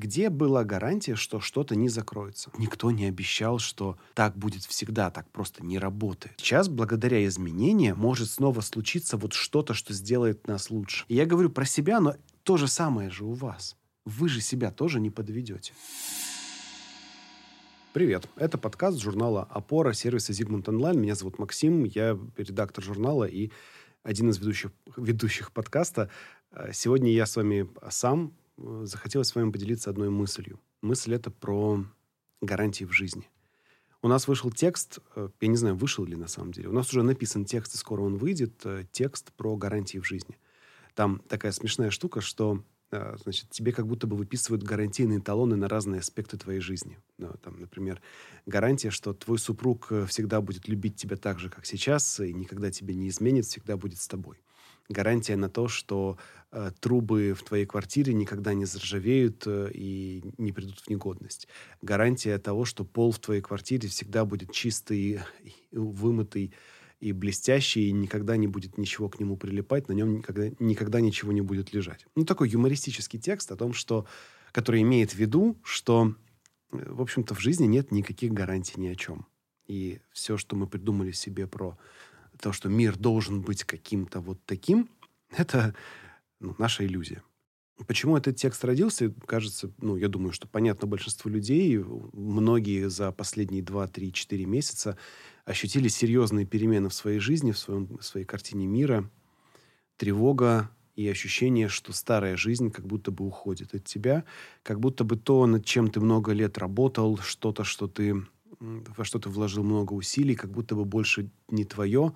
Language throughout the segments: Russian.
Где была гарантия, что что-то не закроется? Никто не обещал, что так будет всегда, так просто не работает. Сейчас, благодаря изменениям, может снова случиться вот что-то, что сделает нас лучше. И я говорю про себя, но то же самое же у вас. Вы же себя тоже не подведете. Привет, это подкаст журнала «Опора» сервиса «Зигмунд Онлайн». Меня зовут Максим, я редактор журнала и один из ведущих, ведущих подкаста. Э, сегодня я с вами сам, захотелось с вами поделиться одной мыслью. Мысль это про гарантии в жизни. У нас вышел текст, э, я не знаю, вышел ли на самом деле. У нас уже написан текст, и скоро он выйдет, э, текст про гарантии в жизни. Там такая смешная штука, что значит, тебе как будто бы выписывают гарантийные талоны на разные аспекты твоей жизни. Там, например, гарантия, что твой супруг всегда будет любить тебя так же, как сейчас, и никогда тебя не изменит, всегда будет с тобой гарантия на то, что э, трубы в твоей квартире никогда не заржавеют э, и не придут в негодность. Гарантия того, что пол в твоей квартире всегда будет чистый, вымытый и блестящий, и никогда не будет ничего к нему прилипать, на нем никогда, никогда ничего не будет лежать. Ну, такой юмористический текст о том, что, который имеет в виду, что, э, в общем-то, в жизни нет никаких гарантий ни о чем. И все, что мы придумали себе про то, что мир должен быть каким-то вот таким, это ну, наша иллюзия. Почему этот текст родился, кажется, ну, я думаю, что понятно большинству людей. Многие за последние 2, 3, 4 месяца ощутили серьезные перемены в своей жизни, в, своем, в своей картине мира. Тревога и ощущение, что старая жизнь как будто бы уходит от тебя, как будто бы то, над чем ты много лет работал, что-то, что ты во что ты вложил много усилий, как будто бы больше не твое,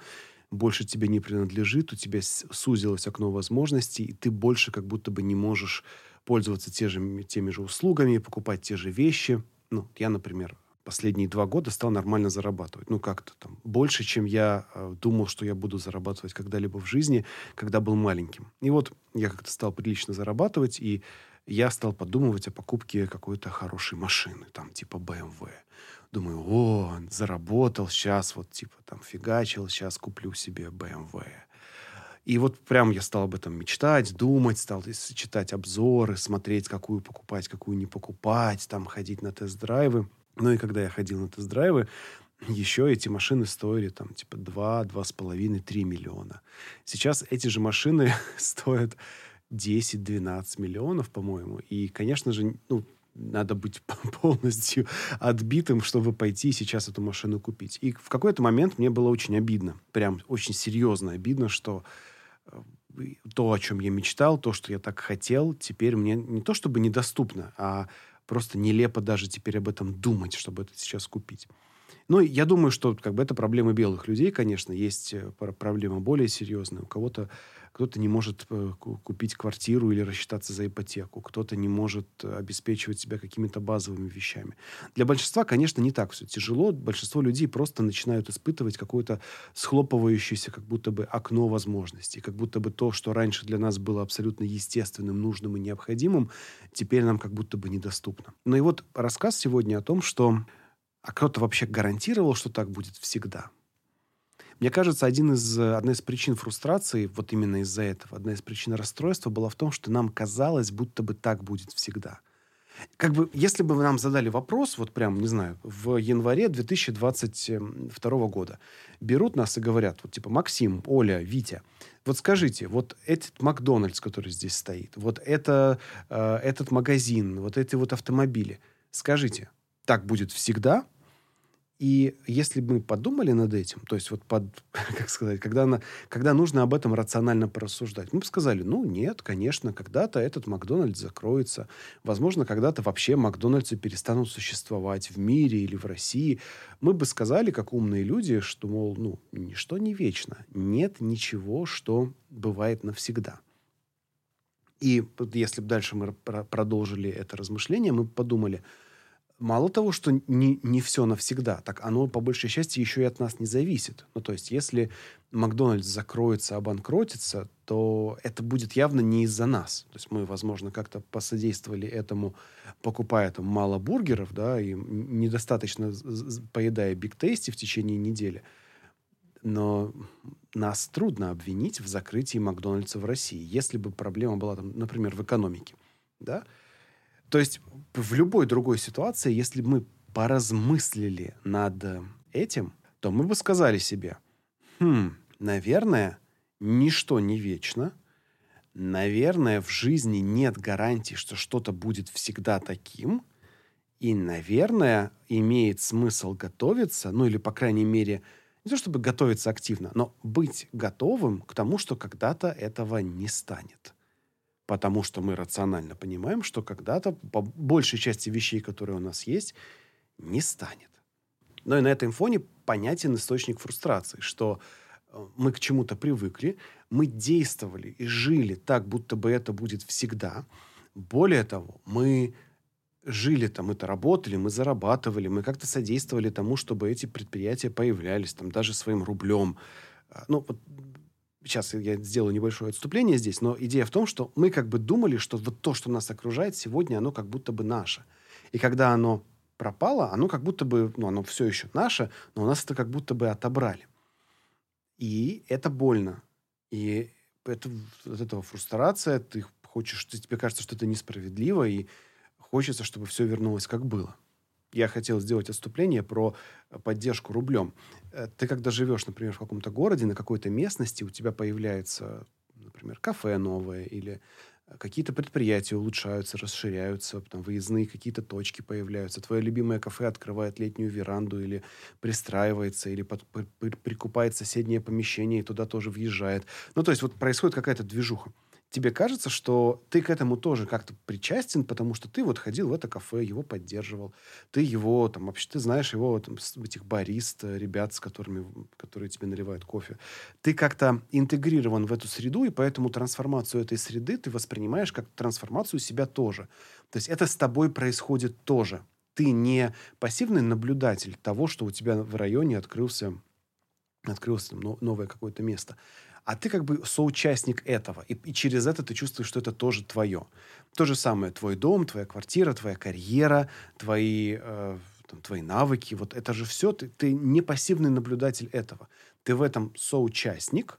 больше тебе не принадлежит, у тебя сузилось окно возможностей, и ты больше как будто бы не можешь пользоваться те же, теми же услугами, покупать те же вещи. Ну, я, например, последние два года стал нормально зарабатывать. Ну, как-то там больше, чем я э, думал, что я буду зарабатывать когда-либо в жизни, когда был маленьким. И вот я как-то стал прилично зарабатывать, и я стал подумывать о покупке какой-то хорошей машины, там, типа BMW. Думаю, о, заработал, сейчас вот типа там фигачил, сейчас куплю себе BMW. И вот прям я стал об этом мечтать, думать, стал читать обзоры, смотреть, какую покупать, какую не покупать, там ходить на тест-драйвы. Ну и когда я ходил на тест-драйвы, еще эти машины стоили там типа 2, 2,5, 3 миллиона. Сейчас эти же машины стоят 10-12 миллионов, по-моему. И, конечно же, ну, надо быть полностью отбитым, чтобы пойти сейчас эту машину купить. И в какой-то момент мне было очень обидно, прям очень серьезно обидно, что э, то, о чем я мечтал, то, что я так хотел, теперь мне не то чтобы недоступно, а просто нелепо даже теперь об этом думать, чтобы это сейчас купить. Ну, я думаю, что как бы это проблемы белых людей, конечно, есть э, проблема более серьезная. У кого-то кто-то не может э, купить квартиру или рассчитаться за ипотеку, кто-то не может э, обеспечивать себя какими-то базовыми вещами. Для большинства, конечно, не так все тяжело. Большинство людей просто начинают испытывать какое-то схлопывающееся как будто бы окно возможностей, как будто бы то, что раньше для нас было абсолютно естественным, нужным и необходимым, теперь нам как будто бы недоступно. Ну и вот рассказ сегодня о том, что а кто-то вообще гарантировал, что так будет всегда. Мне кажется, один из, одна из причин фрустрации, вот именно из-за этого, одна из причин расстройства была в том, что нам казалось, будто бы так будет всегда. Как бы, если бы нам задали вопрос, вот прям, не знаю, в январе 2022 года, берут нас и говорят, вот типа, Максим, Оля, Витя, вот скажите, вот этот Макдональдс, который здесь стоит, вот это, э, этот магазин, вот эти вот автомобили, скажите, так будет всегда? И если бы мы подумали над этим, то есть вот под, как сказать, когда, на, когда нужно об этом рационально порассуждать, мы бы сказали, ну нет, конечно, когда-то этот Макдональдс закроется, возможно, когда-то вообще Макдональдсы перестанут существовать в мире или в России. Мы бы сказали, как умные люди, что, мол, ну, ничто не вечно, нет ничего, что бывает навсегда. И если бы дальше мы продолжили это размышление, мы подумали – мало того, что не, не все навсегда, так оно по большей части еще и от нас не зависит. Ну, то есть, если Макдональдс закроется, обанкротится, то это будет явно не из-за нас. То есть мы, возможно, как-то посодействовали этому, покупая там мало бургеров, да, и недостаточно поедая Биг Тейсти в течение недели. Но нас трудно обвинить в закрытии Макдональдса в России, если бы проблема была, там, например, в экономике. Да? То есть в любой другой ситуации, если мы поразмыслили над этим, то мы бы сказали себе, хм, наверное, ничто не вечно, наверное, в жизни нет гарантии, что что-то будет всегда таким, и, наверное, имеет смысл готовиться, ну или, по крайней мере, не то чтобы готовиться активно, но быть готовым к тому, что когда-то этого не станет. Потому что мы рационально понимаем, что когда-то по большей части вещей, которые у нас есть, не станет. Но и на этом фоне понятен источник фрустрации, что э, мы к чему-то привыкли, мы действовали и жили так, будто бы это будет всегда. Более того, мы жили там, это работали, мы зарабатывали, мы как-то содействовали тому, чтобы эти предприятия появлялись, там, даже своим рублем. А, ну, сейчас я сделаю небольшое отступление здесь, но идея в том, что мы как бы думали, что вот то, что нас окружает сегодня, оно как будто бы наше. И когда оно пропало, оно как будто бы, ну, оно все еще наше, но у нас это как будто бы отобрали. И это больно. И это, от этого фрустрация, ты хочешь, тебе кажется, что это несправедливо, и Хочется, чтобы все вернулось как было. Я хотел сделать отступление про поддержку рублем. Э, ты когда живешь, например, в каком-то городе, на какой-то местности, у тебя появляется, например, кафе новое или э, какие-то предприятия улучшаются, расширяются, там выездные какие-то точки появляются. Твое любимое кафе открывает летнюю веранду или пристраивается, или под, при, прикупает соседнее помещение и туда тоже въезжает. Ну, то есть вот происходит какая-то движуха тебе кажется, что ты к этому тоже как-то причастен, потому что ты вот ходил в это кафе, его поддерживал, ты его там вообще ты знаешь его там этих барист, ребят, с которыми которые тебе наливают кофе, ты как-то интегрирован в эту среду и поэтому трансформацию этой среды ты воспринимаешь как трансформацию себя тоже. То есть это с тобой происходит тоже. Ты не пассивный наблюдатель того, что у тебя в районе открылся открылось там новое какое-то место а ты как бы соучастник этого. И, и через это ты чувствуешь, что это тоже твое. То же самое твой дом, твоя квартира, твоя карьера, твои, э, там, твои навыки. Вот это же все, ты, ты не пассивный наблюдатель этого. Ты в этом соучастник,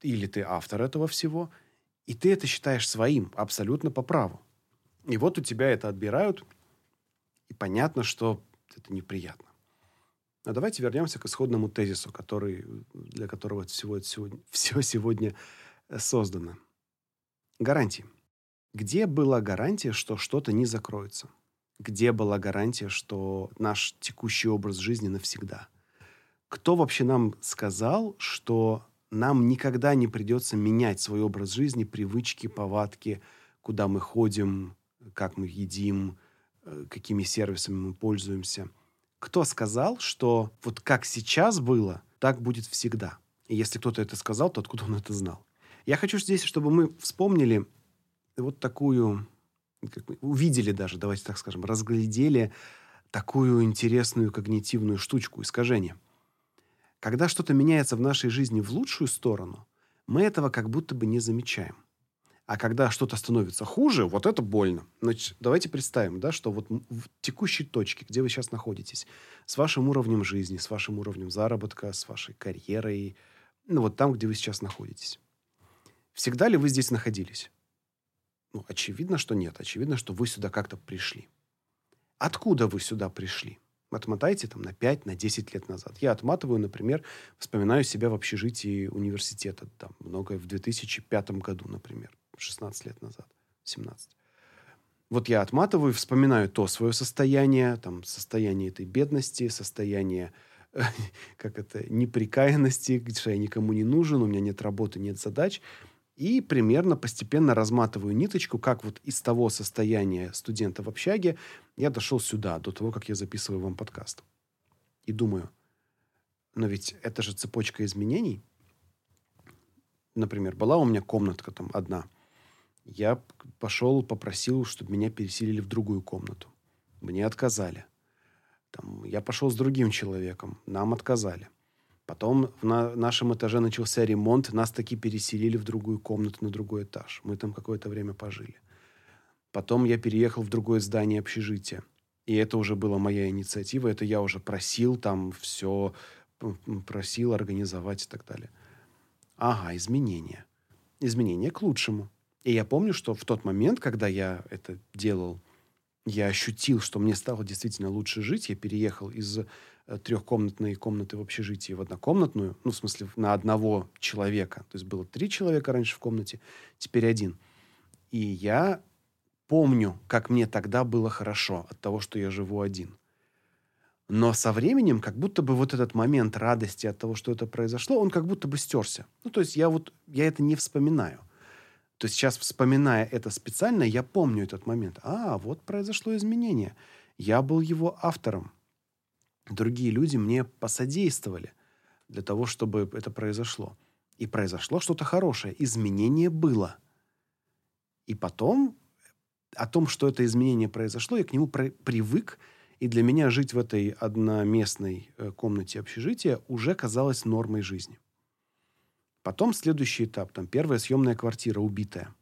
или ты автор этого всего, и ты это считаешь своим абсолютно по праву. И вот у тебя это отбирают, и понятно, что это неприятно. А давайте вернемся к исходному тезису, который, для которого всего, сегодня, все сегодня э, создано. Гарантии. Где была гарантия, что что-то не закроется? Где была гарантия, что наш текущий образ жизни навсегда? Кто вообще нам сказал, что нам никогда не придется менять свой образ жизни, привычки, повадки, куда мы ходим, как мы едим, э, какими сервисами мы пользуемся – кто сказал, что вот как сейчас было, так будет всегда? И если кто-то это сказал, то откуда он это знал? Я хочу здесь, чтобы мы вспомнили вот такую, как мы, увидели даже, давайте так скажем, разглядели такую интересную когнитивную штучку, искажение. Когда что-то меняется в нашей жизни в лучшую сторону, мы этого как будто бы не замечаем. А когда что-то становится хуже, вот это больно. Значит, давайте представим, да, что вот в текущей точке, где вы сейчас находитесь, с вашим уровнем жизни, с вашим уровнем заработка, с вашей карьерой, ну вот там, где вы сейчас находитесь. Всегда ли вы здесь находились? Ну, очевидно, что нет. Очевидно, что вы сюда как-то пришли. Откуда вы сюда пришли? Отмотайте там на 5, на 10 лет назад. Я отматываю, например, вспоминаю себя в общежитии университета. Там многое в 2005 году, например. 16 лет назад, 17. Вот я отматываю, вспоминаю то свое состояние, там, состояние этой бедности, состояние как это, неприкаянности, что я никому не нужен, у меня нет работы, нет задач. И примерно постепенно разматываю ниточку, как вот из того состояния студента в общаге я дошел сюда, до того, как я записываю вам подкаст. И думаю, но ведь это же цепочка изменений. Например, была у меня комнатка там одна – я пошел, попросил, чтобы меня переселили в другую комнату. Мне отказали. Там, я пошел с другим человеком, нам отказали. Потом в на нашем этаже начался ремонт, нас таки переселили в другую комнату на другой этаж. Мы там какое-то время пожили. Потом я переехал в другое здание общежития. И это уже была моя инициатива, это я уже просил там все, просил организовать и так далее. Ага, изменения. Изменения к лучшему. И я помню, что в тот момент, когда я это делал, я ощутил, что мне стало действительно лучше жить. Я переехал из э, трехкомнатной комнаты в общежитии в однокомнатную, ну, в смысле, на одного человека. То есть было три человека раньше в комнате, теперь один. И я помню, как мне тогда было хорошо от того, что я живу один. Но со временем, как будто бы вот этот момент радости от того, что это произошло, он как будто бы стерся. Ну, то есть я вот, я это не вспоминаю. То сейчас, вспоминая это специально, я помню этот момент. А, вот произошло изменение. Я был его автором. Другие люди мне посодействовали для того, чтобы это произошло. И произошло что-то хорошее. Изменение было. И потом о том, что это изменение произошло, я к нему при привык, и для меня жить в этой одноместной э, комнате общежития уже казалось нормой жизни. Потом следующий этап, там первая съемная квартира убитая.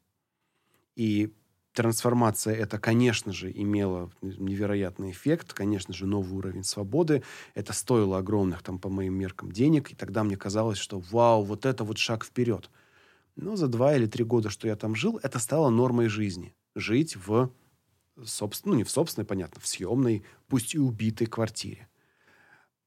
И трансформация это, конечно же, имела невероятный эффект, конечно же, новый уровень свободы. Это стоило огромных, там, по моим меркам, денег. И тогда мне казалось, что вау, вот это вот шаг вперед. Но за два или три года, что я там жил, это стало нормой жизни. Жить в собственно, ну, не в собственной, понятно, в съемной, пусть и убитой квартире.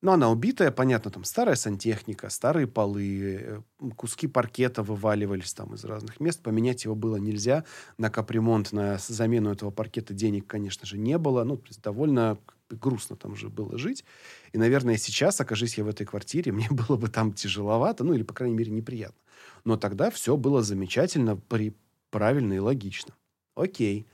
Но она убитая, понятно, там старая сантехника, старые полы, э, куски паркета вываливались там из разных мест. Поменять его было нельзя. На капремонт, на замену этого паркета денег, конечно же, не было. Ну, то есть довольно грустно там же было жить. И, наверное, сейчас, окажись я в этой квартире, мне было бы там тяжеловато, ну, или, по крайней мере, неприятно. Но тогда все было замечательно, при... правильно и логично. Окей.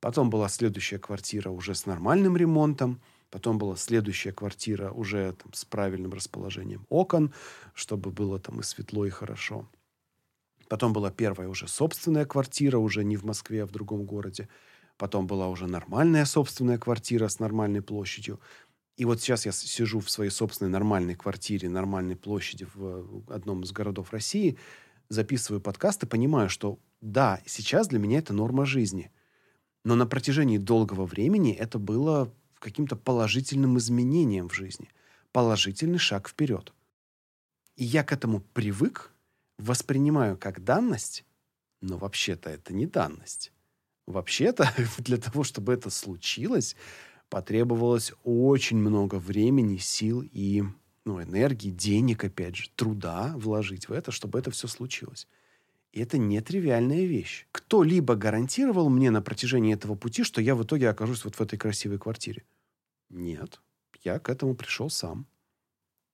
Потом была следующая квартира уже с нормальным ремонтом. Потом была следующая квартира уже там, с правильным расположением окон, чтобы было там и светло, и хорошо. Потом была первая уже собственная квартира, уже не в Москве, а в другом городе. Потом была уже нормальная собственная квартира с нормальной площадью. И вот сейчас я сижу в своей собственной нормальной квартире, нормальной площади в одном из городов России, записываю подкаст и понимаю, что да, сейчас для меня это норма жизни. Но на протяжении долгого времени это было каким-то положительным изменением в жизни. Положительный шаг вперед. И я к этому привык, воспринимаю как данность, но вообще-то это не данность. Вообще-то для того, чтобы это случилось, потребовалось очень много времени, сил и ну, энергии, денег, опять же, труда вложить в это, чтобы это все случилось. И это нетривиальная вещь. Кто-либо гарантировал мне на протяжении этого пути, что я в итоге окажусь вот в этой красивой квартире? Нет. Я к этому пришел сам.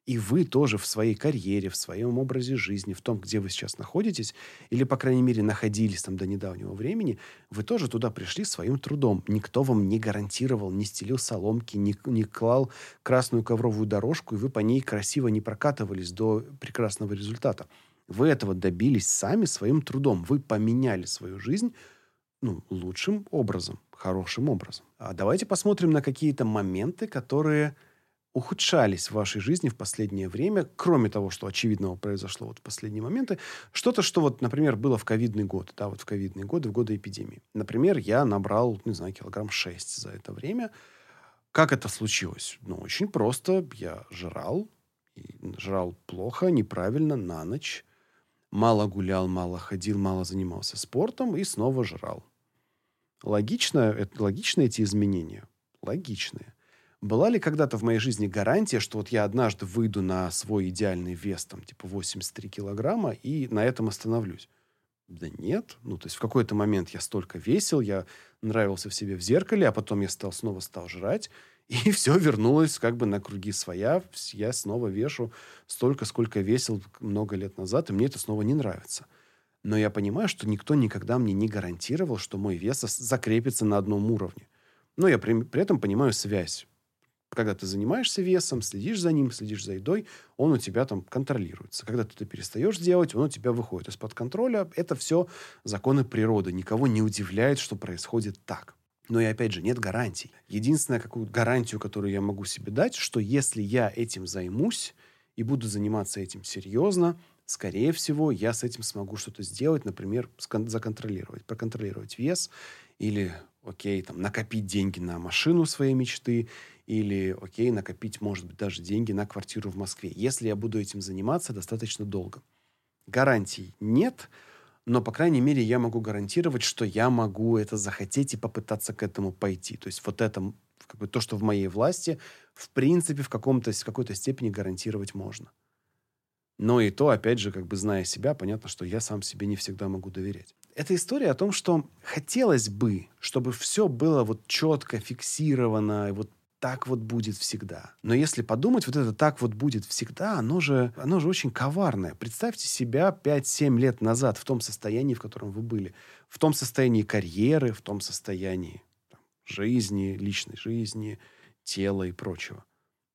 И вы тоже в своей карьере, в своем образе жизни, в том, где вы сейчас находитесь, или, по крайней мере, находились там до недавнего времени, вы тоже туда пришли своим трудом. Никто вам не гарантировал, не стелил соломки, не, не клал красную ковровую дорожку, и вы по ней красиво не прокатывались до прекрасного результата. Вы этого добились сами своим трудом. Вы поменяли свою жизнь ну, лучшим образом, хорошим образом. А давайте посмотрим на какие-то моменты, которые ухудшались в вашей жизни в последнее время, кроме того, что очевидного произошло вот в последние моменты, что-то, что вот, например, было в ковидный год, да, вот в ковидные годы, в годы эпидемии. Например, я набрал, не знаю, килограмм 6 за это время. Как это случилось? Ну, очень просто. Я жрал, жрал плохо, неправильно, на ночь. Мало гулял, мало ходил, мало занимался спортом и снова жрал. Логично, это, логичны эти изменения? Логичные. Была ли когда-то в моей жизни гарантия, что вот я однажды выйду на свой идеальный вес, там, типа 83 килограмма, и на этом остановлюсь? Да нет. Ну, то есть в какой-то момент я столько весил, я нравился в себе в зеркале, а потом я стал снова стал жрать, и все вернулось как бы на круги своя. Я снова вешу столько, сколько весил много лет назад, и мне это снова не нравится. Но я понимаю, что никто никогда мне не гарантировал, что мой вес закрепится на одном уровне. Но я при, при этом понимаю связь. Когда ты занимаешься весом, следишь за ним, следишь за едой, он у тебя там контролируется. Когда ты это перестаешь делать, он у тебя выходит из-под контроля. Это все законы природы. Никого не удивляет, что происходит так. Но и опять же, нет гарантий. Единственная какую гарантию, которую я могу себе дать, что если я этим займусь и буду заниматься этим серьезно, скорее всего, я с этим смогу что-то сделать, например, законтролировать, проконтролировать вес или, окей, там, накопить деньги на машину своей мечты или, окей, накопить, может быть, даже деньги на квартиру в Москве, если я буду этим заниматься достаточно долго. Гарантий нет, но, по крайней мере, я могу гарантировать, что я могу это захотеть и попытаться к этому пойти. То есть вот это как бы то, что в моей власти, в принципе, в, каком-то, в какой-то степени гарантировать можно. Но и то, опять же, как бы зная себя, понятно, что я сам себе не всегда могу доверять. Это история о том, что хотелось бы, чтобы все было вот четко фиксировано, вот так вот будет всегда. Но если подумать, вот это так вот будет всегда, оно же, оно же очень коварное. Представьте себя 5-7 лет назад в том состоянии, в котором вы были. В том состоянии карьеры, в том состоянии там, жизни, личной жизни, тела и прочего.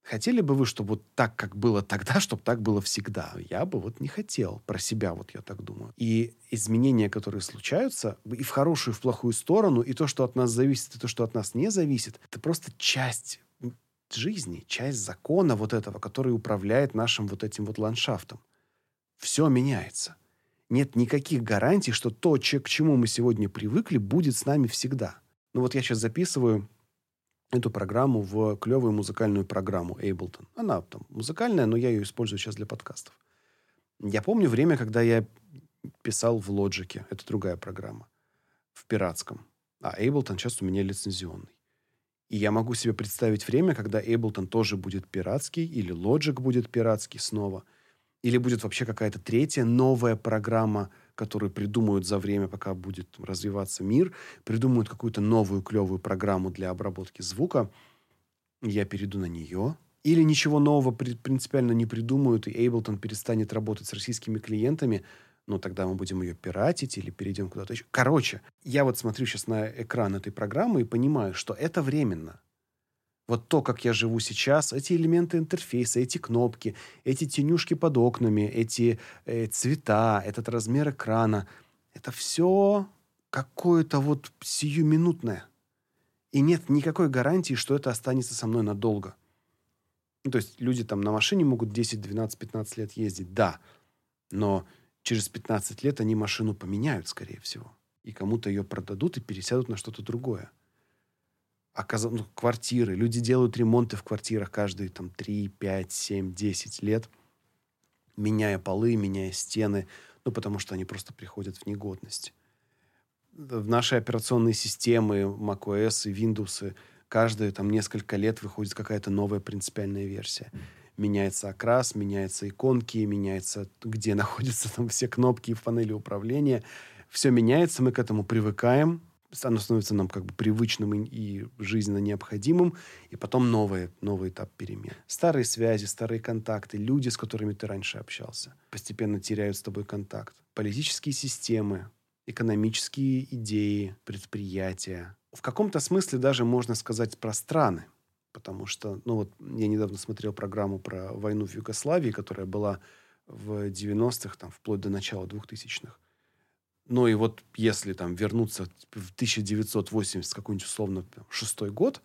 Хотели бы вы, чтобы вот так, как было тогда, чтобы так было всегда? Я бы вот не хотел. Про себя вот я так думаю. И изменения, которые случаются, и в хорошую, и в плохую сторону, и то, что от нас зависит, и то, что от нас не зависит, это просто часть жизни, часть закона вот этого, который управляет нашим вот этим вот ландшафтом. Все меняется. Нет никаких гарантий, что то, к чему мы сегодня привыкли, будет с нами всегда. Ну вот я сейчас записываю эту программу в клевую музыкальную программу Ableton. Она там музыкальная, но я ее использую сейчас для подкастов. Я помню время, когда я писал в Logic. Это другая программа. В пиратском. А Ableton сейчас у меня лицензионный. И я могу себе представить время, когда Ableton тоже будет пиратский, или Logic будет пиратский снова, или будет вообще какая-то третья новая программа, которые придумают за время, пока будет развиваться мир, придумают какую-то новую клевую программу для обработки звука, я перейду на нее. Или ничего нового принципиально не придумают, и Ableton перестанет работать с российскими клиентами, но тогда мы будем ее пиратить или перейдем куда-то еще. Короче, я вот смотрю сейчас на экран этой программы и понимаю, что это временно вот то, как я живу сейчас, эти элементы интерфейса, эти кнопки, эти тенюшки под окнами, эти э, цвета, этот размер экрана, это все какое-то вот сиюминутное. И нет никакой гарантии, что это останется со мной надолго. Ну, то есть люди там на машине могут 10, 12, 15 лет ездить, да. Но через 15 лет они машину поменяют, скорее всего. И кому-то ее продадут и пересядут на что-то другое оказ... ну, квартиры. Люди делают ремонты в квартирах каждые там 3, 5, 7, 10 лет, меняя полы, меняя стены, ну, потому что они просто приходят в негодность. В наши операционные системы, macOS и Windows, каждые там несколько лет выходит какая-то новая принципиальная версия. Меняется окрас, меняются иконки, меняется, где находятся там все кнопки в панели управления. Все меняется, мы к этому привыкаем, оно становится нам как бы привычным и, и жизненно необходимым, и потом новый, новый этап перемен. Старые связи, старые контакты, люди, с которыми ты раньше общался, постепенно теряют с тобой контакт. Политические системы, экономические идеи, предприятия. В каком-то смысле даже можно сказать про страны, потому что, ну вот, я недавно смотрел программу про войну в Югославии, которая была в 90-х, там, вплоть до начала 2000-х. Ну и вот если там вернуться в 1980 какой-нибудь условно шестой год,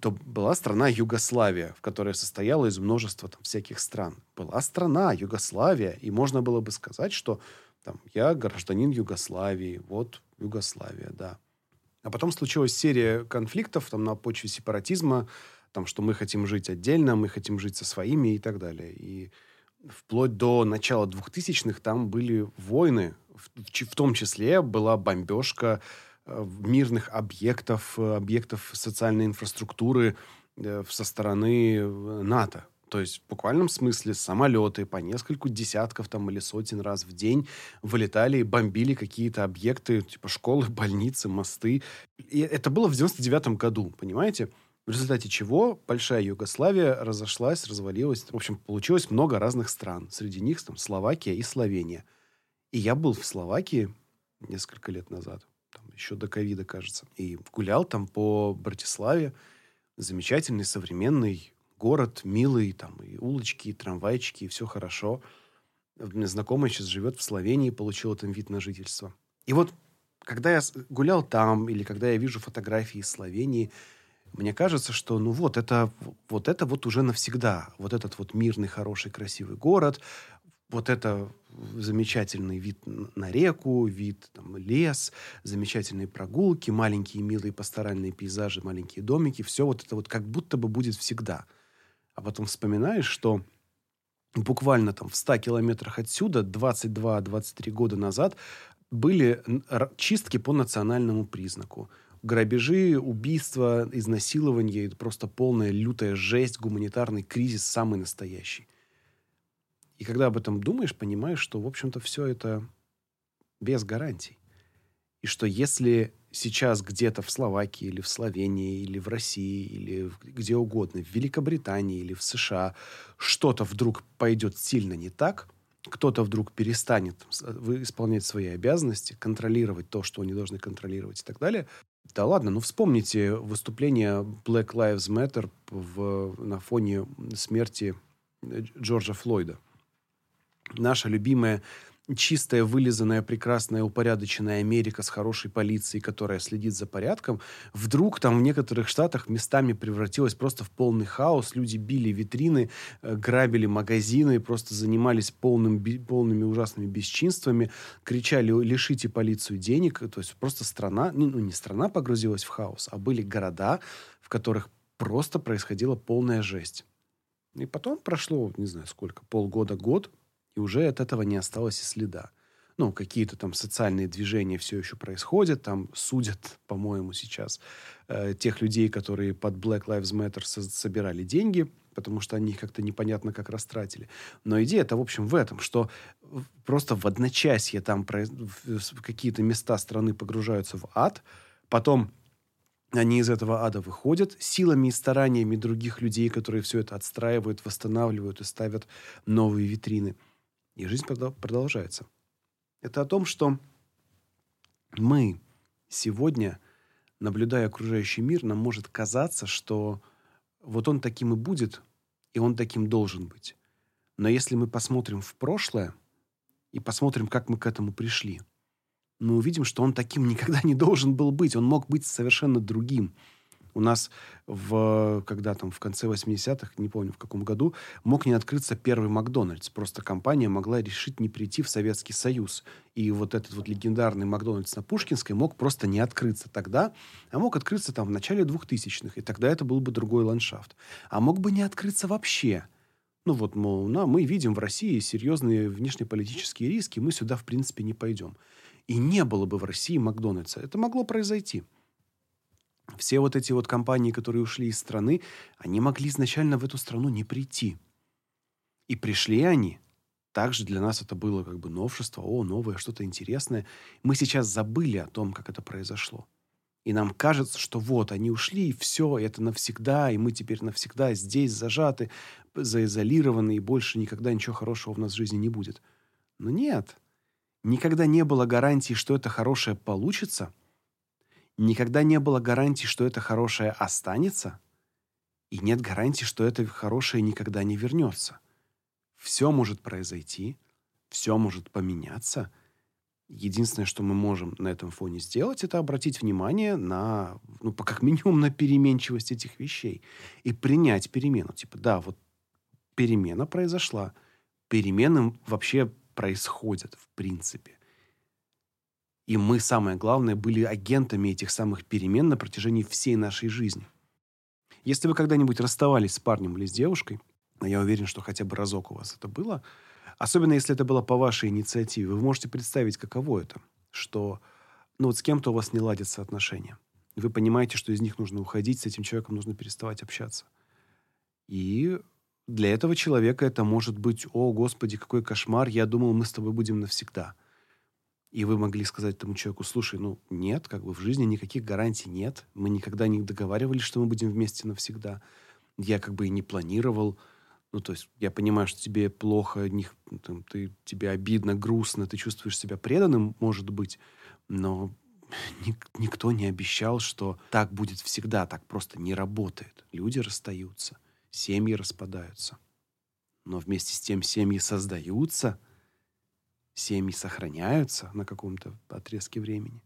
то была страна Югославия, в которой состояла из множества там, всяких стран. Была страна Югославия, и можно было бы сказать, что там, я гражданин Югославии, вот Югославия, да. А потом случилась серия конфликтов там, на почве сепаратизма, там, что мы хотим жить отдельно, мы хотим жить со своими и так далее. И вплоть до начала 2000-х там были войны в, в том числе была бомбежка э, мирных объектов, э, объектов социальной инфраструктуры э, со стороны НАТО. То есть в буквальном смысле самолеты по нескольку десятков там или сотен раз в день вылетали и бомбили какие-то объекты, типа школы, больницы, мосты. И это было в 99 году, понимаете? В результате чего большая Югославия разошлась, развалилась. В общем, получилось много разных стран. Среди них там Словакия и Словения. И я был в Словакии несколько лет назад, там, еще до ковида, кажется, и гулял там по Братиславе. Замечательный, современный город, милый, там и улочки, и трамвайчики, и все хорошо. У меня знакомый сейчас живет в Словении, получил там вид на жительство. И вот, когда я гулял там, или когда я вижу фотографии из Словении, мне кажется, что ну вот это вот это вот уже навсегда. Вот этот вот мирный, хороший, красивый город, вот это замечательный вид на реку, вид там, лес, замечательные прогулки, маленькие милые пасторальные пейзажи, маленькие домики. Все вот это вот как будто бы будет всегда. А потом вспоминаешь, что буквально там в 100 километрах отсюда 22-23 года назад были чистки по национальному признаку. Грабежи, убийства, изнасилования, это просто полная лютая жесть, гуманитарный кризис самый настоящий. И когда об этом думаешь, понимаешь, что, в общем-то, все это без гарантий. И что если сейчас где-то в Словакии или в Словении или в России или где угодно, в Великобритании или в США что-то вдруг пойдет сильно не так, кто-то вдруг перестанет исполнять свои обязанности, контролировать то, что они должны контролировать и так далее. Да ладно, ну вспомните выступление Black Lives Matter в, на фоне смерти Джорджа Флойда. Наша любимая чистая, вылизанная, прекрасная, упорядоченная Америка с хорошей полицией, которая следит за порядком, вдруг там в некоторых штатах местами превратилась просто в полный хаос. Люди били витрины, э, грабили магазины, просто занимались полным, полными ужасными бесчинствами, кричали «лишите полицию денег». То есть просто страна, ну не страна погрузилась в хаос, а были города, в которых просто происходила полная жесть. И потом прошло, не знаю сколько, полгода, год, и уже от этого не осталось и следа. Ну, какие-то там социальные движения все еще происходят, там судят, по-моему, сейчас э, тех людей, которые под Black Lives Matter со- собирали деньги, потому что они их как-то непонятно как растратили. Но идея-то, в общем, в этом, что просто в одночасье там какие-то места страны погружаются в ад, потом они из этого ада выходят силами и стараниями других людей, которые все это отстраивают, восстанавливают и ставят новые витрины – и жизнь продолжается. Это о том, что мы сегодня, наблюдая окружающий мир, нам может казаться, что вот он таким и будет, и он таким должен быть. Но если мы посмотрим в прошлое и посмотрим, как мы к этому пришли, мы увидим, что он таким никогда не должен был быть. Он мог быть совершенно другим. У нас в, когда там в конце 80-х, не помню в каком году, мог не открыться первый Макдональдс. Просто компания могла решить не прийти в Советский Союз. И вот этот вот легендарный Макдональдс на Пушкинской мог просто не открыться тогда, а мог открыться там в начале 2000-х. И тогда это был бы другой ландшафт. А мог бы не открыться вообще. Ну вот, мол, на, мы видим в России серьезные внешнеполитические риски, мы сюда, в принципе, не пойдем. И не было бы в России Макдональдса. Это могло произойти. Все вот эти вот компании, которые ушли из страны, они могли изначально в эту страну не прийти. И пришли они. Также для нас это было как бы новшество, о, новое, что-то интересное. Мы сейчас забыли о том, как это произошло. И нам кажется, что вот, они ушли, и все, это навсегда, и мы теперь навсегда здесь зажаты, заизолированы, и больше никогда ничего хорошего в нас в жизни не будет. Но нет. Никогда не было гарантии, что это хорошее получится – никогда не было гарантии, что это хорошее останется, и нет гарантии, что это хорошее никогда не вернется. Все может произойти, все может поменяться. Единственное, что мы можем на этом фоне сделать, это обратить внимание на, ну, как минимум, на переменчивость этих вещей и принять перемену. Типа, да, вот перемена произошла. Перемены вообще происходят, в принципе. И мы, самое главное, были агентами этих самых перемен на протяжении всей нашей жизни. Если вы когда-нибудь расставались с парнем или с девушкой, а я уверен, что хотя бы разок у вас это было, особенно если это было по вашей инициативе, вы можете представить, каково это, что ну вот с кем-то у вас не ладятся отношения. Вы понимаете, что из них нужно уходить, с этим человеком нужно переставать общаться. И для этого человека это может быть, о, Господи, какой кошмар, я думал, мы с тобой будем навсегда – и вы могли сказать этому человеку, слушай, ну нет, как бы в жизни никаких гарантий нет, мы никогда не договаривались, что мы будем вместе навсегда, я как бы и не планировал, ну то есть я понимаю, что тебе плохо, не, там, ты, тебе обидно, грустно, ты чувствуешь себя преданным, может быть, но ник, никто не обещал, что так будет всегда, так просто не работает. Люди расстаются, семьи распадаются. Но вместе с тем семьи создаются – семьи сохраняются на каком-то отрезке времени.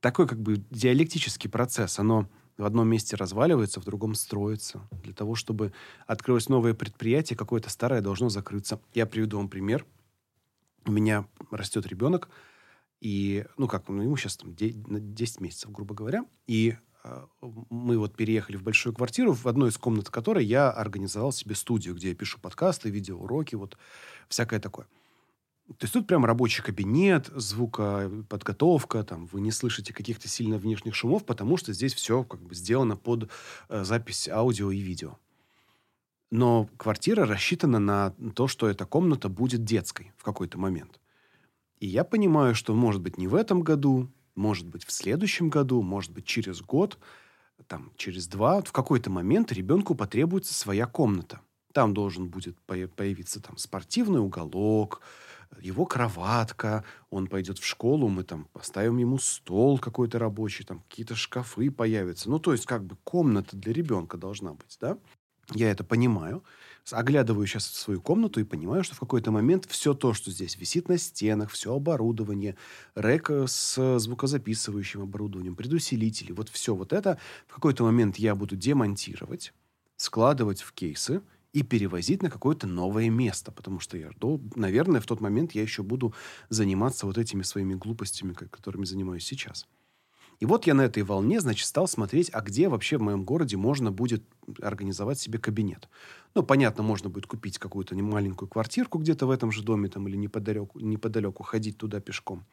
Такой как бы диалектический процесс. Оно в одном месте разваливается, в другом строится. Для того, чтобы открылось новое предприятие, какое-то старое должно закрыться. Я приведу вам пример. У меня растет ребенок, и, ну как, ну, ему сейчас там 10 месяцев, грубо говоря, и э, мы вот переехали в большую квартиру, в одной из комнат которой я организовал себе студию, где я пишу подкасты, видеоуроки, вот всякое такое. То есть тут прям рабочий кабинет, звукоподготовка, там вы не слышите каких-то сильно внешних шумов, потому что здесь все как бы сделано под э, запись аудио и видео. Но квартира рассчитана на то, что эта комната будет детской в какой-то момент. И я понимаю, что может быть не в этом году, может быть в следующем году, может быть через год, там через два, в какой-то момент ребенку потребуется своя комната. Там должен будет появиться там спортивный уголок, его кроватка, он пойдет в школу, мы там поставим ему стол какой-то рабочий, там какие-то шкафы появятся. Ну, то есть, как бы комната для ребенка должна быть, да? Я это понимаю. Оглядываю сейчас свою комнату и понимаю, что в какой-то момент все то, что здесь висит на стенах, все оборудование, рек с звукозаписывающим оборудованием, предусилители, вот все вот это в какой-то момент я буду демонтировать, складывать в кейсы – и перевозить на какое-то новое место, потому что я, наверное, в тот момент я еще буду заниматься вот этими своими глупостями, которыми занимаюсь сейчас. И вот я на этой волне, значит, стал смотреть, а где вообще в моем городе можно будет организовать себе кабинет. Ну, понятно, можно будет купить какую-то маленькую квартирку где-то в этом же доме там, или неподалеку, неподалеку ходить туда пешком.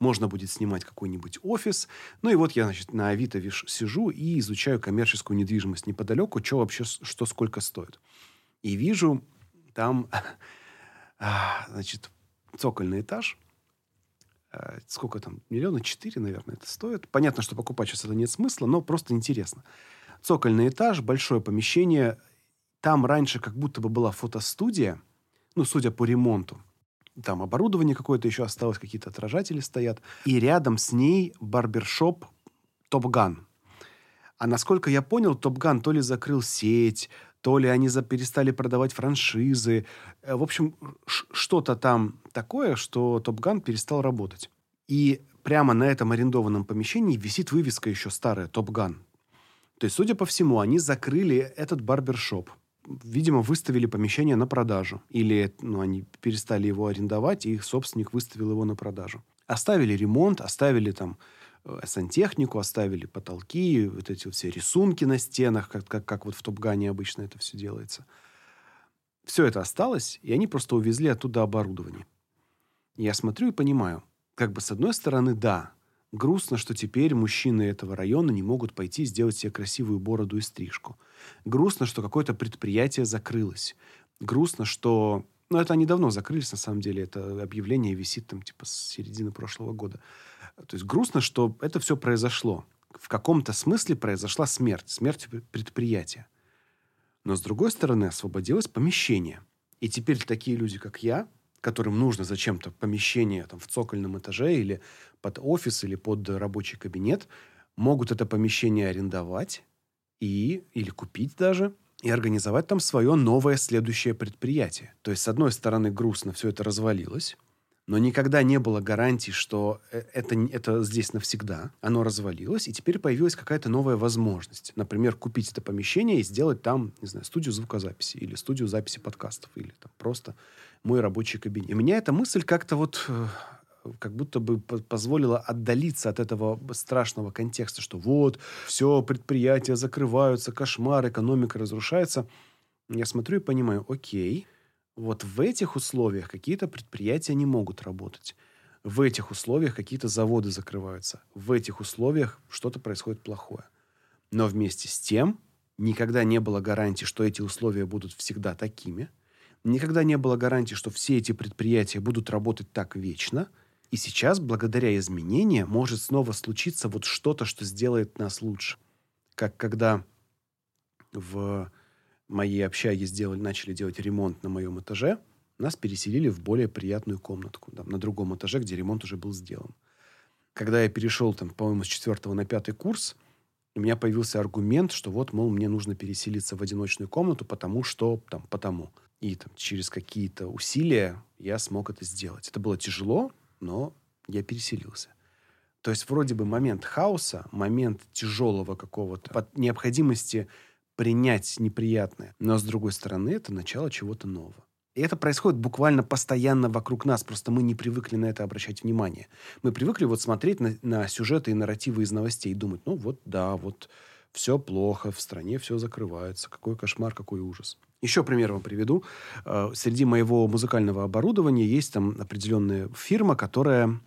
Можно будет снимать какой-нибудь офис. Ну и вот я, значит, на Авито сижу и изучаю коммерческую недвижимость неподалеку, что вообще, что сколько стоит и вижу там, а, значит, цокольный этаж. А, сколько там? Миллиона четыре, наверное, это стоит. Понятно, что покупать сейчас это нет смысла, но просто интересно. Цокольный этаж, большое помещение. Там раньше как будто бы была фотостудия, ну, судя по ремонту. Там оборудование какое-то еще осталось, какие-то отражатели стоят. И рядом с ней барбершоп Топган. А насколько я понял, Топган то ли закрыл сеть, то ли они за, перестали продавать франшизы. Э, в общем, что-то там такое, что Топ Ган перестал работать. И прямо на этом арендованном помещении висит вывеска еще старая Топ Ган. То есть, судя по всему, они закрыли этот барбершоп. Видимо, выставили помещение на продажу. Или ну, они перестали его арендовать, и их собственник выставил его на продажу. Оставили ремонт, оставили там сантехнику, оставили потолки, вот эти вот все рисунки на стенах, как, как, как вот в Топгане обычно это все делается. Все это осталось, и они просто увезли оттуда оборудование. Я смотрю и понимаю, как бы с одной стороны, да, грустно, что теперь мужчины этого района не могут пойти сделать себе красивую бороду и стрижку. Грустно, что какое-то предприятие закрылось. Грустно, что... Ну, это они давно закрылись, на самом деле. Это объявление висит там типа с середины прошлого года. То есть грустно, что это все произошло. В каком-то смысле произошла смерть, смерть предприятия. Но, с другой стороны, освободилось помещение. И теперь такие люди, как я, которым нужно зачем-то помещение там, в цокольном этаже или под офис, или под рабочий кабинет, могут это помещение арендовать и, или купить даже, и организовать там свое новое следующее предприятие. То есть, с одной стороны, грустно все это развалилось, но никогда не было гарантий, что э, это, это здесь навсегда. Оно развалилось, и теперь появилась какая-то новая возможность. Например, купить это помещение и сделать там, не знаю, студию звукозаписи или студию записи подкастов, или там просто мой рабочий кабинет. И меня эта мысль как-то вот э, как будто бы позволила отдалиться от этого страшного контекста, что вот, все, предприятия закрываются, кошмар, экономика разрушается. Я смотрю и понимаю, окей, вот в этих условиях какие-то предприятия не могут работать. В этих условиях какие-то заводы закрываются. В этих условиях что-то происходит плохое. Но вместе с тем никогда не было гарантии, что эти условия будут всегда такими. Никогда не было гарантии, что все эти предприятия будут работать так вечно. И сейчас, благодаря изменениям, может снова случиться вот что-то, что сделает нас лучше. Как когда в моей общаге сделали, начали делать ремонт на моем этаже, нас переселили в более приятную комнатку, там, на другом этаже, где ремонт уже был сделан. Когда я перешел, там, по-моему, с четвертого на пятый курс, у меня появился аргумент, что вот, мол, мне нужно переселиться в одиночную комнату, потому что, там, потому. И там, через какие-то усилия я смог это сделать. Это было тяжело, но я переселился. То есть вроде бы момент хаоса, момент тяжелого какого-то, под необходимости принять неприятное. Но, с другой стороны, это начало чего-то нового. И это происходит буквально постоянно вокруг нас, просто мы не привыкли на это обращать внимание. Мы привыкли вот смотреть на, на сюжеты и нарративы из новостей и думать, ну вот, да, вот Все плохо, в стране все закрывается. Какой кошмар, какой ужас. Еще пример вам приведу. Э, среди моего музыкального оборудования есть там определенная фирма, которая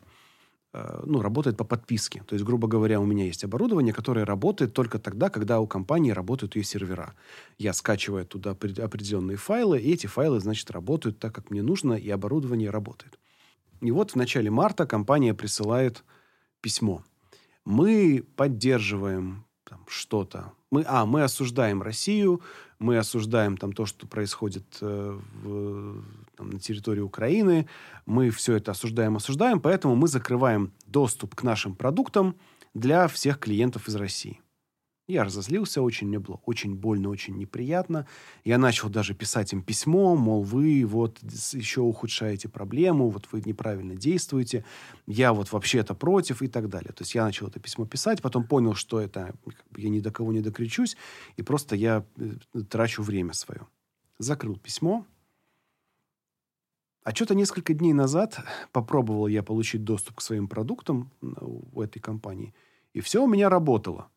ну, работает по подписке. То есть, грубо говоря, у меня есть оборудование, которое работает только тогда, когда у компании работают ее сервера. Я скачиваю туда определенные файлы, и эти файлы, значит, работают так, как мне нужно, и оборудование работает. И вот в начале марта компания присылает письмо. Мы поддерживаем там, что-то. Мы, а, мы осуждаем Россию, мы осуждаем там то, что происходит э, в, там, на территории Украины. Мы все это осуждаем, осуждаем, поэтому мы закрываем доступ к нашим продуктам для всех клиентов из России. Я разозлился очень, мне было очень больно, очень неприятно. Я начал даже писать им письмо, мол, вы вот еще ухудшаете проблему, вот вы неправильно действуете, я вот вообще-то против и так далее. То есть я начал это письмо писать, потом понял, что это я ни до кого не докричусь, и просто я э, трачу время свое. Закрыл письмо. А что-то несколько дней назад попробовал я получить доступ к своим продуктам у этой компании, и все у меня работало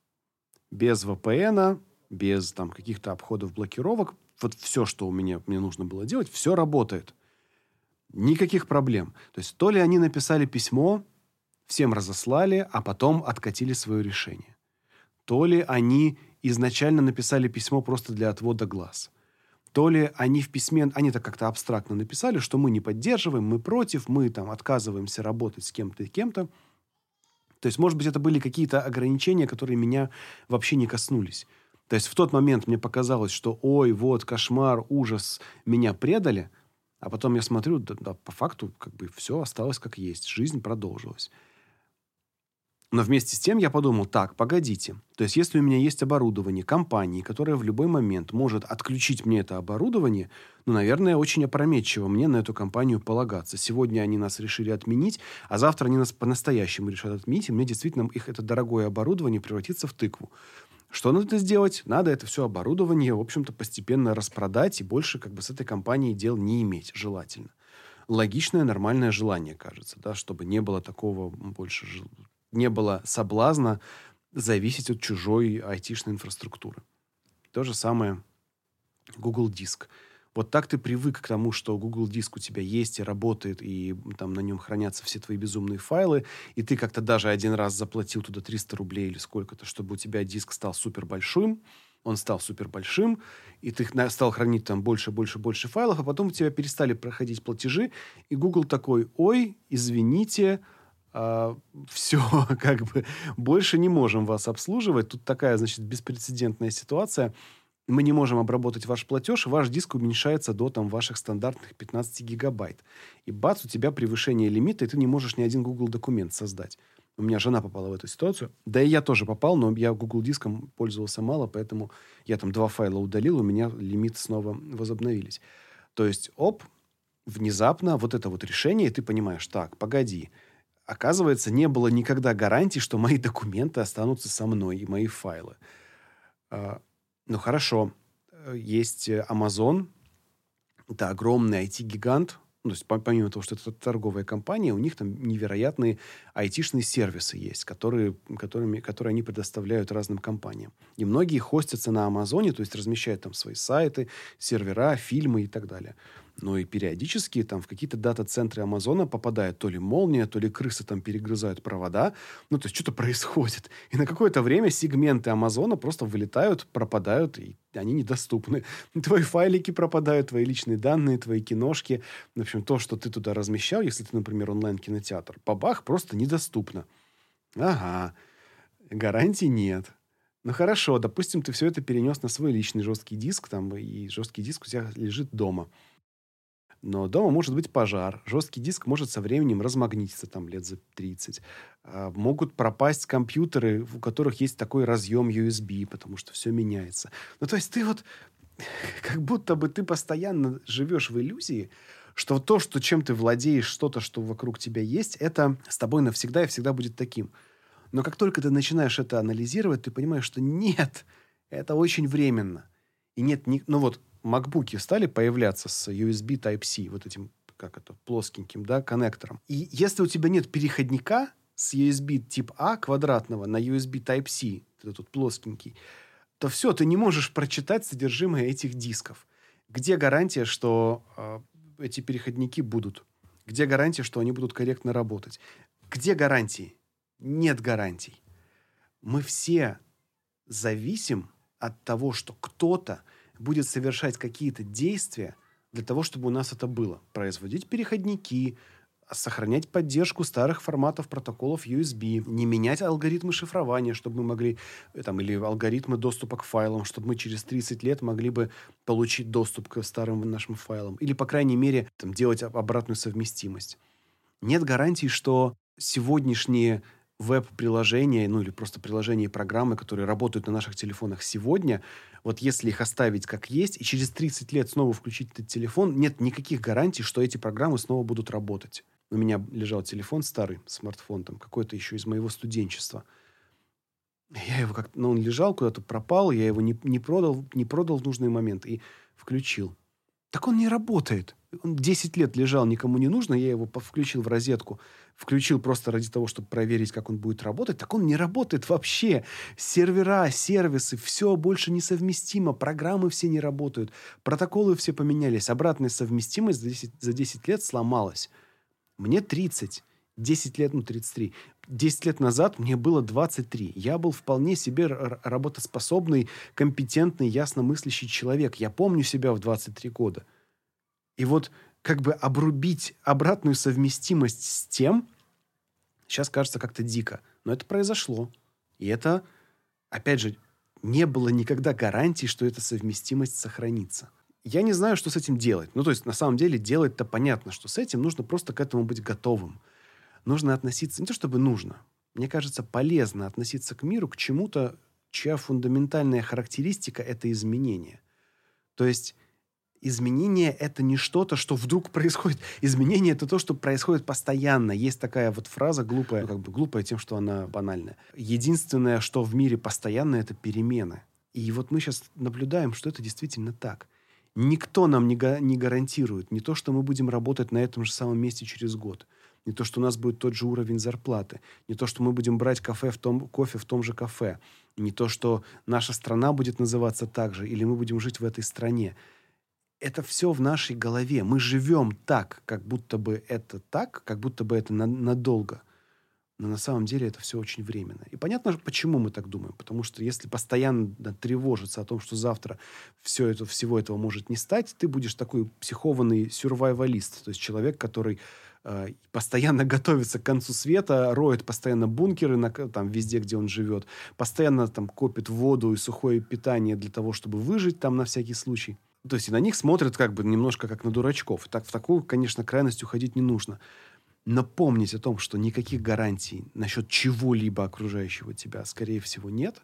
без VPN, без там каких-то обходов блокировок, вот все, что у меня мне нужно было делать, все работает. Никаких проблем. То есть то ли они написали письмо, всем разослали, а потом откатили свое решение. То ли они изначально написали письмо просто для отвода глаз. То ли они в письме, они так как-то абстрактно написали, что мы не поддерживаем, мы против, мы там отказываемся работать с кем-то и кем-то. То есть, может быть, это были какие-то ограничения, которые меня вообще не коснулись. То есть в тот момент мне показалось, что ой, вот, кошмар, ужас, меня предали, а потом я смотрю, да, да по факту как бы все осталось как есть, жизнь продолжилась. Но вместе с тем я подумал, так, погодите. То есть, если у меня есть оборудование компании, которая в любой момент может отключить мне это оборудование, ну, наверное, очень опрометчиво мне на эту компанию полагаться. Сегодня они нас решили отменить, а завтра они нас по-настоящему решат отменить, и мне действительно их это дорогое оборудование превратится в тыкву. Что надо сделать? Надо это все оборудование, в общем-то, постепенно распродать и больше как бы с этой компанией дел не иметь, желательно логичное, нормальное желание, кажется, да, чтобы не было такого больше не было соблазна зависеть от чужой айтишной инфраструктуры. То же самое Google Диск. Вот так ты привык к тому, что Google Диск у тебя есть и работает, и там на нем хранятся все твои безумные файлы, и ты как-то даже один раз заплатил туда 300 рублей или сколько-то, чтобы у тебя диск стал супер большим, он стал супер большим, и ты стал хранить там больше, больше, больше файлов, а потом у тебя перестали проходить платежи, и Google такой, ой, извините, а, все, как бы, больше не можем вас обслуживать. Тут такая, значит, беспрецедентная ситуация. Мы не можем обработать ваш платеж, ваш диск уменьшается до там ваших стандартных 15 гигабайт. И бац, у тебя превышение лимита, и ты не можешь ни один Google документ создать. У меня жена попала в эту ситуацию. Да и я тоже попал, но я Google диском пользовался мало, поэтому я там два файла удалил, у меня лимит снова возобновились. То есть, оп, внезапно вот это вот решение, и ты понимаешь, так, погоди, оказывается, не было никогда гарантии, что мои документы останутся со мной и мои файлы. А, ну хорошо, есть Amazon, это огромный IT-гигант, ну, то есть помимо того, что это торговая компания, у них там невероятные айтишные сервисы есть, которые, которыми, которые они предоставляют разным компаниям. И многие хостятся на Амазоне, то есть размещают там свои сайты, сервера, фильмы и так далее но и периодически там в какие-то дата-центры Амазона попадает то ли молния, то ли крысы там перегрызают провода. Ну, то есть что-то происходит. И на какое-то время сегменты Амазона просто вылетают, пропадают, и они недоступны. Твои файлики пропадают, твои личные данные, твои киношки. В общем, то, что ты туда размещал, если ты, например, онлайн-кинотеатр, бабах, просто недоступно. Ага, гарантий нет. Ну хорошо, допустим, ты все это перенес на свой личный жесткий диск, там, и жесткий диск у тебя лежит дома. Но дома может быть пожар. Жесткий диск может со временем размагнититься там лет за 30. А, могут пропасть компьютеры, у которых есть такой разъем USB, потому что все меняется. Ну, то есть ты вот как будто бы ты постоянно живешь в иллюзии, что то, что чем ты владеешь, что-то, что вокруг тебя есть, это с тобой навсегда и всегда будет таким. Но как только ты начинаешь это анализировать, ты понимаешь, что нет, это очень временно. И нет, ни, ну вот макбуки стали появляться с USB Type-C, вот этим, как это, плоскеньким, да, коннектором. И если у тебя нет переходника с USB тип А квадратного на USB Type-C, этот плоскенький, то все, ты не можешь прочитать содержимое этих дисков. Где гарантия, что э, эти переходники будут? Где гарантия, что они будут корректно работать? Где гарантии? Нет гарантий. Мы все зависим от того, что кто-то будет совершать какие-то действия для того, чтобы у нас это было. Производить переходники, сохранять поддержку старых форматов протоколов USB, не менять алгоритмы шифрования, чтобы мы могли, э, там, или алгоритмы доступа к файлам, чтобы мы через 30 лет могли бы получить доступ к старым нашим файлам. Или, по крайней мере, там, делать обратную совместимость. Нет гарантии, что сегодняшние веб-приложения, ну или просто приложения и программы, которые работают на наших телефонах сегодня, вот если их оставить как есть, и через 30 лет снова включить этот телефон, нет никаких гарантий, что эти программы снова будут работать. У меня лежал телефон старый, смартфон там, какой-то еще из моего студенчества. Я его как ну, он лежал, куда-то пропал, я его не, не, продал, не продал в нужный момент и включил. Так он не работает. Он 10 лет лежал, никому не нужно. Я его включил в розетку. Включил просто ради того, чтобы проверить, как он будет работать. Так он не работает вообще. Сервера, сервисы, все больше несовместимо. Программы все не работают. Протоколы все поменялись. Обратная совместимость за 10, за 10 лет сломалась. Мне 30. 10 лет, ну 33. 10 лет назад мне было 23. Я был вполне себе работоспособный, компетентный, ясномыслящий человек. Я помню себя в 23 года. И вот как бы обрубить обратную совместимость с тем, сейчас кажется как-то дико. Но это произошло. И это, опять же, не было никогда гарантии, что эта совместимость сохранится. Я не знаю, что с этим делать. Ну, то есть, на самом деле, делать-то понятно, что с этим нужно просто к этому быть готовым нужно относиться, не то чтобы нужно, мне кажется, полезно относиться к миру, к чему-то, чья фундаментальная характеристика – это изменение. То есть изменение – это не что-то, что вдруг происходит. Изменение – это то, что происходит постоянно. Есть такая вот фраза глупая, ну, как бы глупая тем, что она банальная. Единственное, что в мире постоянно – это перемены. И вот мы сейчас наблюдаем, что это действительно так. Никто нам не, га- не гарантирует не то, что мы будем работать на этом же самом месте через год – не то, что у нас будет тот же уровень зарплаты, не то, что мы будем брать кафе в том, кофе в том же кафе, не то, что наша страна будет называться так же, или мы будем жить в этой стране. Это все в нашей голове. Мы живем так, как будто бы это так, как будто бы это на, надолго. Но на самом деле это все очень временно. И понятно, почему мы так думаем. Потому что если постоянно тревожиться о том, что завтра все это, всего этого может не стать, ты будешь такой психованный сюрвайвалист. То есть человек, который постоянно готовится к концу света, роет постоянно бункеры на, там, везде, где он живет, постоянно там копит воду и сухое питание для того, чтобы выжить там на всякий случай. То есть и на них смотрят как бы немножко как на дурачков. Так, в такую, конечно, крайность уходить не нужно. Но помнить о том, что никаких гарантий насчет чего-либо окружающего тебя, скорее всего, нет,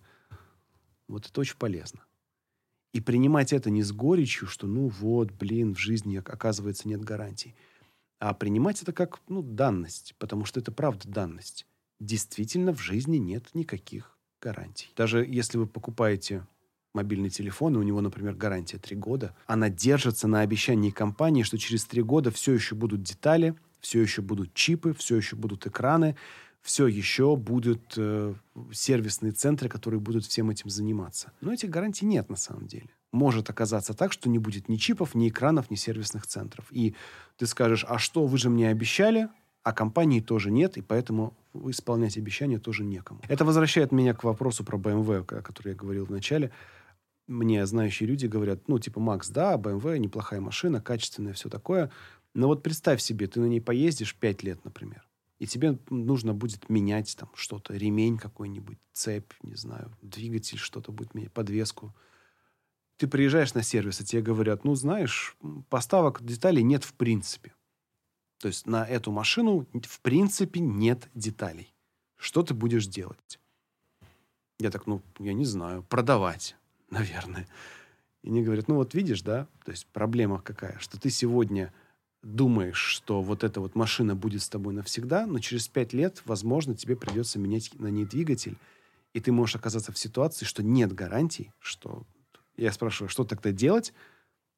вот это очень полезно. И принимать это не с горечью, что ну вот, блин, в жизни, оказывается, нет гарантий – а принимать это как ну, данность, потому что это правда данность. Действительно, в жизни нет никаких гарантий. Даже если вы покупаете мобильный телефон, и у него, например, гарантия 3 года, она держится на обещании компании, что через 3 года все еще будут детали, все еще будут чипы, все еще будут экраны, все еще будут э, сервисные центры, которые будут всем этим заниматься. Но этих гарантий нет на самом деле может оказаться так, что не будет ни чипов, ни экранов, ни сервисных центров. И ты скажешь, а что, вы же мне обещали, а компании тоже нет, и поэтому исполнять обещания тоже некому. Это возвращает меня к вопросу про BMW, о котором я говорил в начале. Мне знающие люди говорят, ну, типа, Макс, да, BMW неплохая машина, качественная, все такое. Но вот представь себе, ты на ней поездишь 5 лет, например, и тебе нужно будет менять там что-то, ремень какой-нибудь, цепь, не знаю, двигатель, что-то будет менять, подвеску – ты приезжаешь на сервис, и тебе говорят, ну, знаешь, поставок деталей нет в принципе. То есть на эту машину в принципе нет деталей. Что ты будешь делать? Я так, ну, я не знаю, продавать, наверное. И они говорят, ну вот видишь, да, то есть проблема какая, что ты сегодня думаешь, что вот эта вот машина будет с тобой навсегда, но через пять лет, возможно, тебе придется менять на ней двигатель, и ты можешь оказаться в ситуации, что нет гарантий, что я спрашиваю, что тогда делать?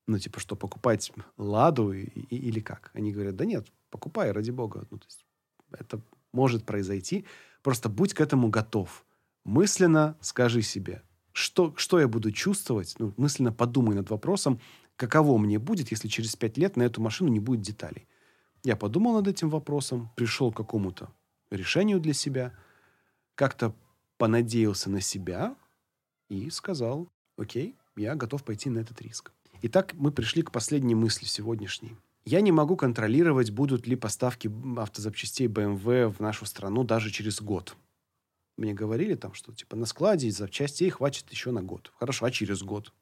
Ну, типа, что, покупать «Ладу» и, и, или как? Они говорят, да нет, покупай, ради бога. Ну, то есть, это может произойти. Просто будь к этому готов. Мысленно скажи себе, что, что я буду чувствовать, ну, мысленно подумай над вопросом, каково мне будет, если через пять лет на эту машину не будет деталей. Я подумал над этим вопросом, пришел к какому-то решению для себя, как-то понадеялся на себя и сказал, окей, я готов пойти на этот риск. Итак, мы пришли к последней мысли сегодняшней. Я не могу контролировать, будут ли поставки автозапчастей BMW в нашу страну даже через год. Мне говорили там, что типа на складе запчастей хватит еще на год. Хорошо, а через год?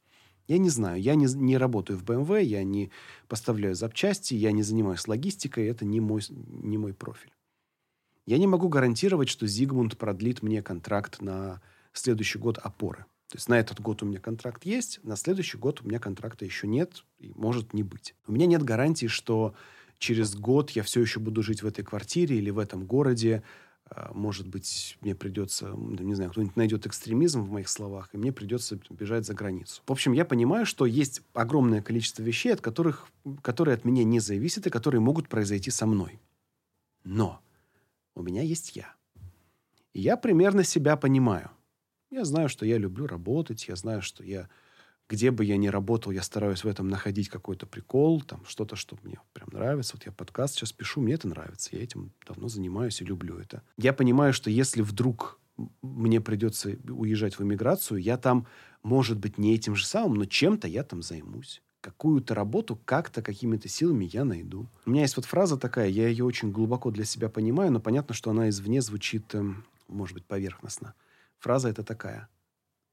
Я не знаю. Я не, не работаю в BMW, я не поставляю запчасти, я не занимаюсь логистикой, это не мой, не мой профиль. Я не могу гарантировать, что Зигмунд продлит мне контракт на следующий год опоры. То есть на этот год у меня контракт есть, на следующий год у меня контракта еще нет и может не быть. У меня нет гарантии, что через год я все еще буду жить в этой квартире или в этом городе, а, может быть, мне придется, не знаю, кто-нибудь найдет экстремизм в моих словах, и мне придется бежать за границу. В общем, я понимаю, что есть огромное количество вещей, от которых, которые от меня не зависят и которые могут произойти со мной. Но у меня есть я. И я примерно себя понимаю. Я знаю, что я люблю работать, я знаю, что я где бы я ни работал, я стараюсь в этом находить какой-то прикол, там что-то, что мне прям нравится. Вот я подкаст сейчас пишу, мне это нравится. Я этим давно занимаюсь и люблю это. Я понимаю, что если вдруг мне придется уезжать в эмиграцию, я там, может быть, не этим же самым, но чем-то я там займусь. Какую-то работу как-то, какими-то силами я найду. У меня есть вот фраза такая, я ее очень глубоко для себя понимаю, но понятно, что она извне звучит, эм, может быть, поверхностно. Фраза это такая –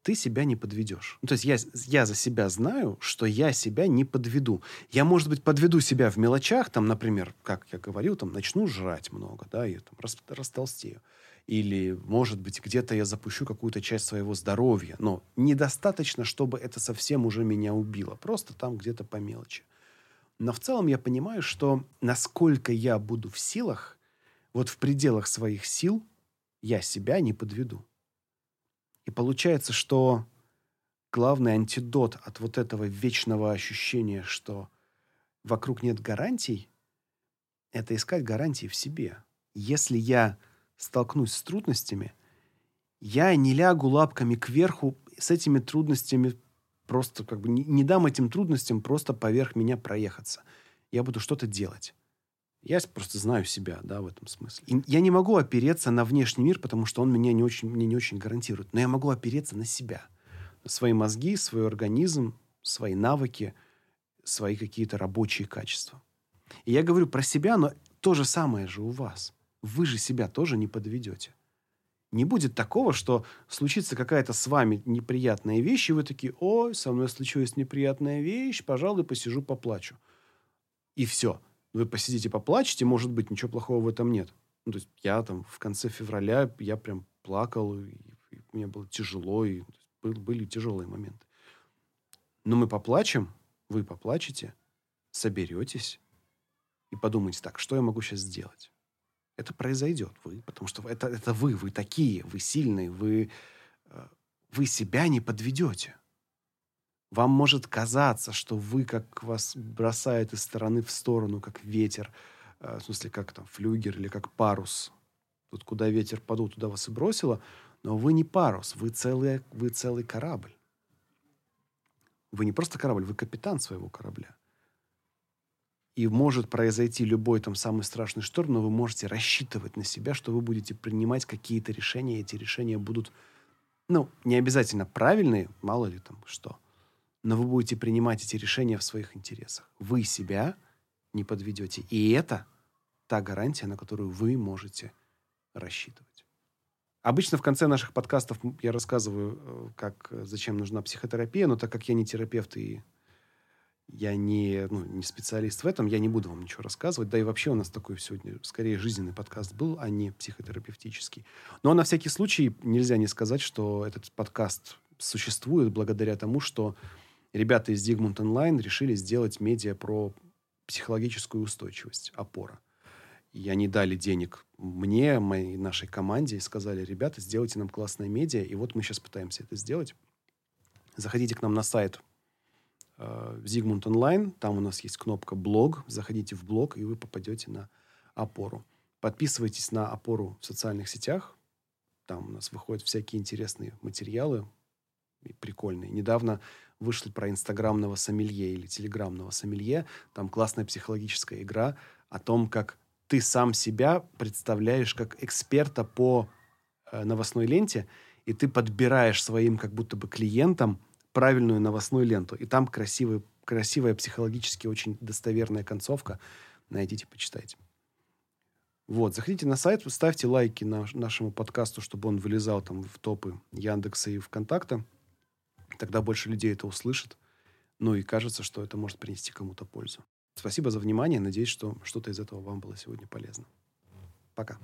ты себя не подведешь. Ну, то есть я, я за себя знаю, что я себя не подведу. Я, может быть, подведу себя в мелочах, там, например, как я говорил, там, начну жрать много, да, и там, рас, растолстею. Или, может быть, где-то я запущу какую-то часть своего здоровья. Но недостаточно, чтобы это совсем уже меня убило. Просто там где-то по мелочи. Но в целом я понимаю, что насколько я буду в силах, вот в пределах своих сил, я себя не подведу. И получается, что главный антидот от вот этого вечного ощущения, что вокруг нет гарантий, это искать гарантии в себе. Если я столкнусь с трудностями, я не лягу лапками кверху с этими трудностями просто как бы не, не дам этим трудностям просто поверх меня проехаться. Я буду что-то делать. Я просто знаю себя, да, в этом смысле. И я не могу опереться на внешний мир, потому что он меня не очень, мне не очень гарантирует. Но я могу опереться на себя. На свои мозги, свой организм, свои навыки, свои какие-то рабочие качества. И я говорю про себя, но то же самое же у вас. Вы же себя тоже не подведете. Не будет такого, что случится какая-то с вами неприятная вещь, и вы такие, ой, со мной случилась неприятная вещь, пожалуй, посижу, поплачу. И все вы посидите, поплачете, может быть, ничего плохого в этом нет. Ну, то есть я там в конце февраля, я прям плакал, и, и мне было тяжело, и был, были тяжелые моменты. Но мы поплачем, вы поплачете, соберетесь и подумайте, так, что я могу сейчас сделать? Это произойдет, вы, потому что это, это вы, вы такие, вы сильные, вы, э, вы себя не подведете. Вам может казаться, что вы, как вас бросает из стороны в сторону, как ветер, э, в смысле, как там флюгер или как парус. Тут, куда ветер подул, туда вас и бросило. Но вы не парус, вы целый, вы целый корабль. Вы не просто корабль, вы капитан своего корабля. И может произойти любой там самый страшный шторм, но вы можете рассчитывать на себя, что вы будете принимать какие-то решения, и эти решения будут, ну, не обязательно правильные, мало ли там что – но вы будете принимать эти решения в своих интересах. Вы себя не подведете. И это та гарантия, на которую вы можете рассчитывать. Обычно в конце наших подкастов я рассказываю, э, как, э, зачем нужна психотерапия, но так как я не терапевт и я не, ну, не специалист в этом, я не буду вам ничего рассказывать. Да и вообще у нас такой сегодня, скорее, жизненный подкаст был, а не психотерапевтический. Но на всякий случай нельзя не сказать, что этот подкаст существует благодаря тому, что ребята из Zigmund Online решили сделать медиа про психологическую устойчивость, опора. И они дали денег мне, моей нашей команде и сказали, ребята, сделайте нам классное медиа, и вот мы сейчас пытаемся это сделать. Заходите к нам на сайт э, Online, там у нас есть кнопка «Блог», заходите в блог, и вы попадете на опору. Подписывайтесь на опору в социальных сетях. Там у нас выходят всякие интересные материалы, прикольные. Недавно вышел про инстаграмного сомелье или телеграмного сомелье. Там классная психологическая игра о том, как ты сам себя представляешь как эксперта по э, новостной ленте, и ты подбираешь своим как будто бы клиентам правильную новостную ленту. И там красивый, красивая психологически очень достоверная концовка. Найдите, почитайте. Вот, заходите на сайт, ставьте лайки на, нашему подкасту, чтобы он вылезал там в топы Яндекса и ВКонтакта. Тогда больше людей это услышит. Ну и кажется, что это может принести кому-то пользу. Спасибо за внимание. Надеюсь, что что-то из этого вам было сегодня полезно. Пока.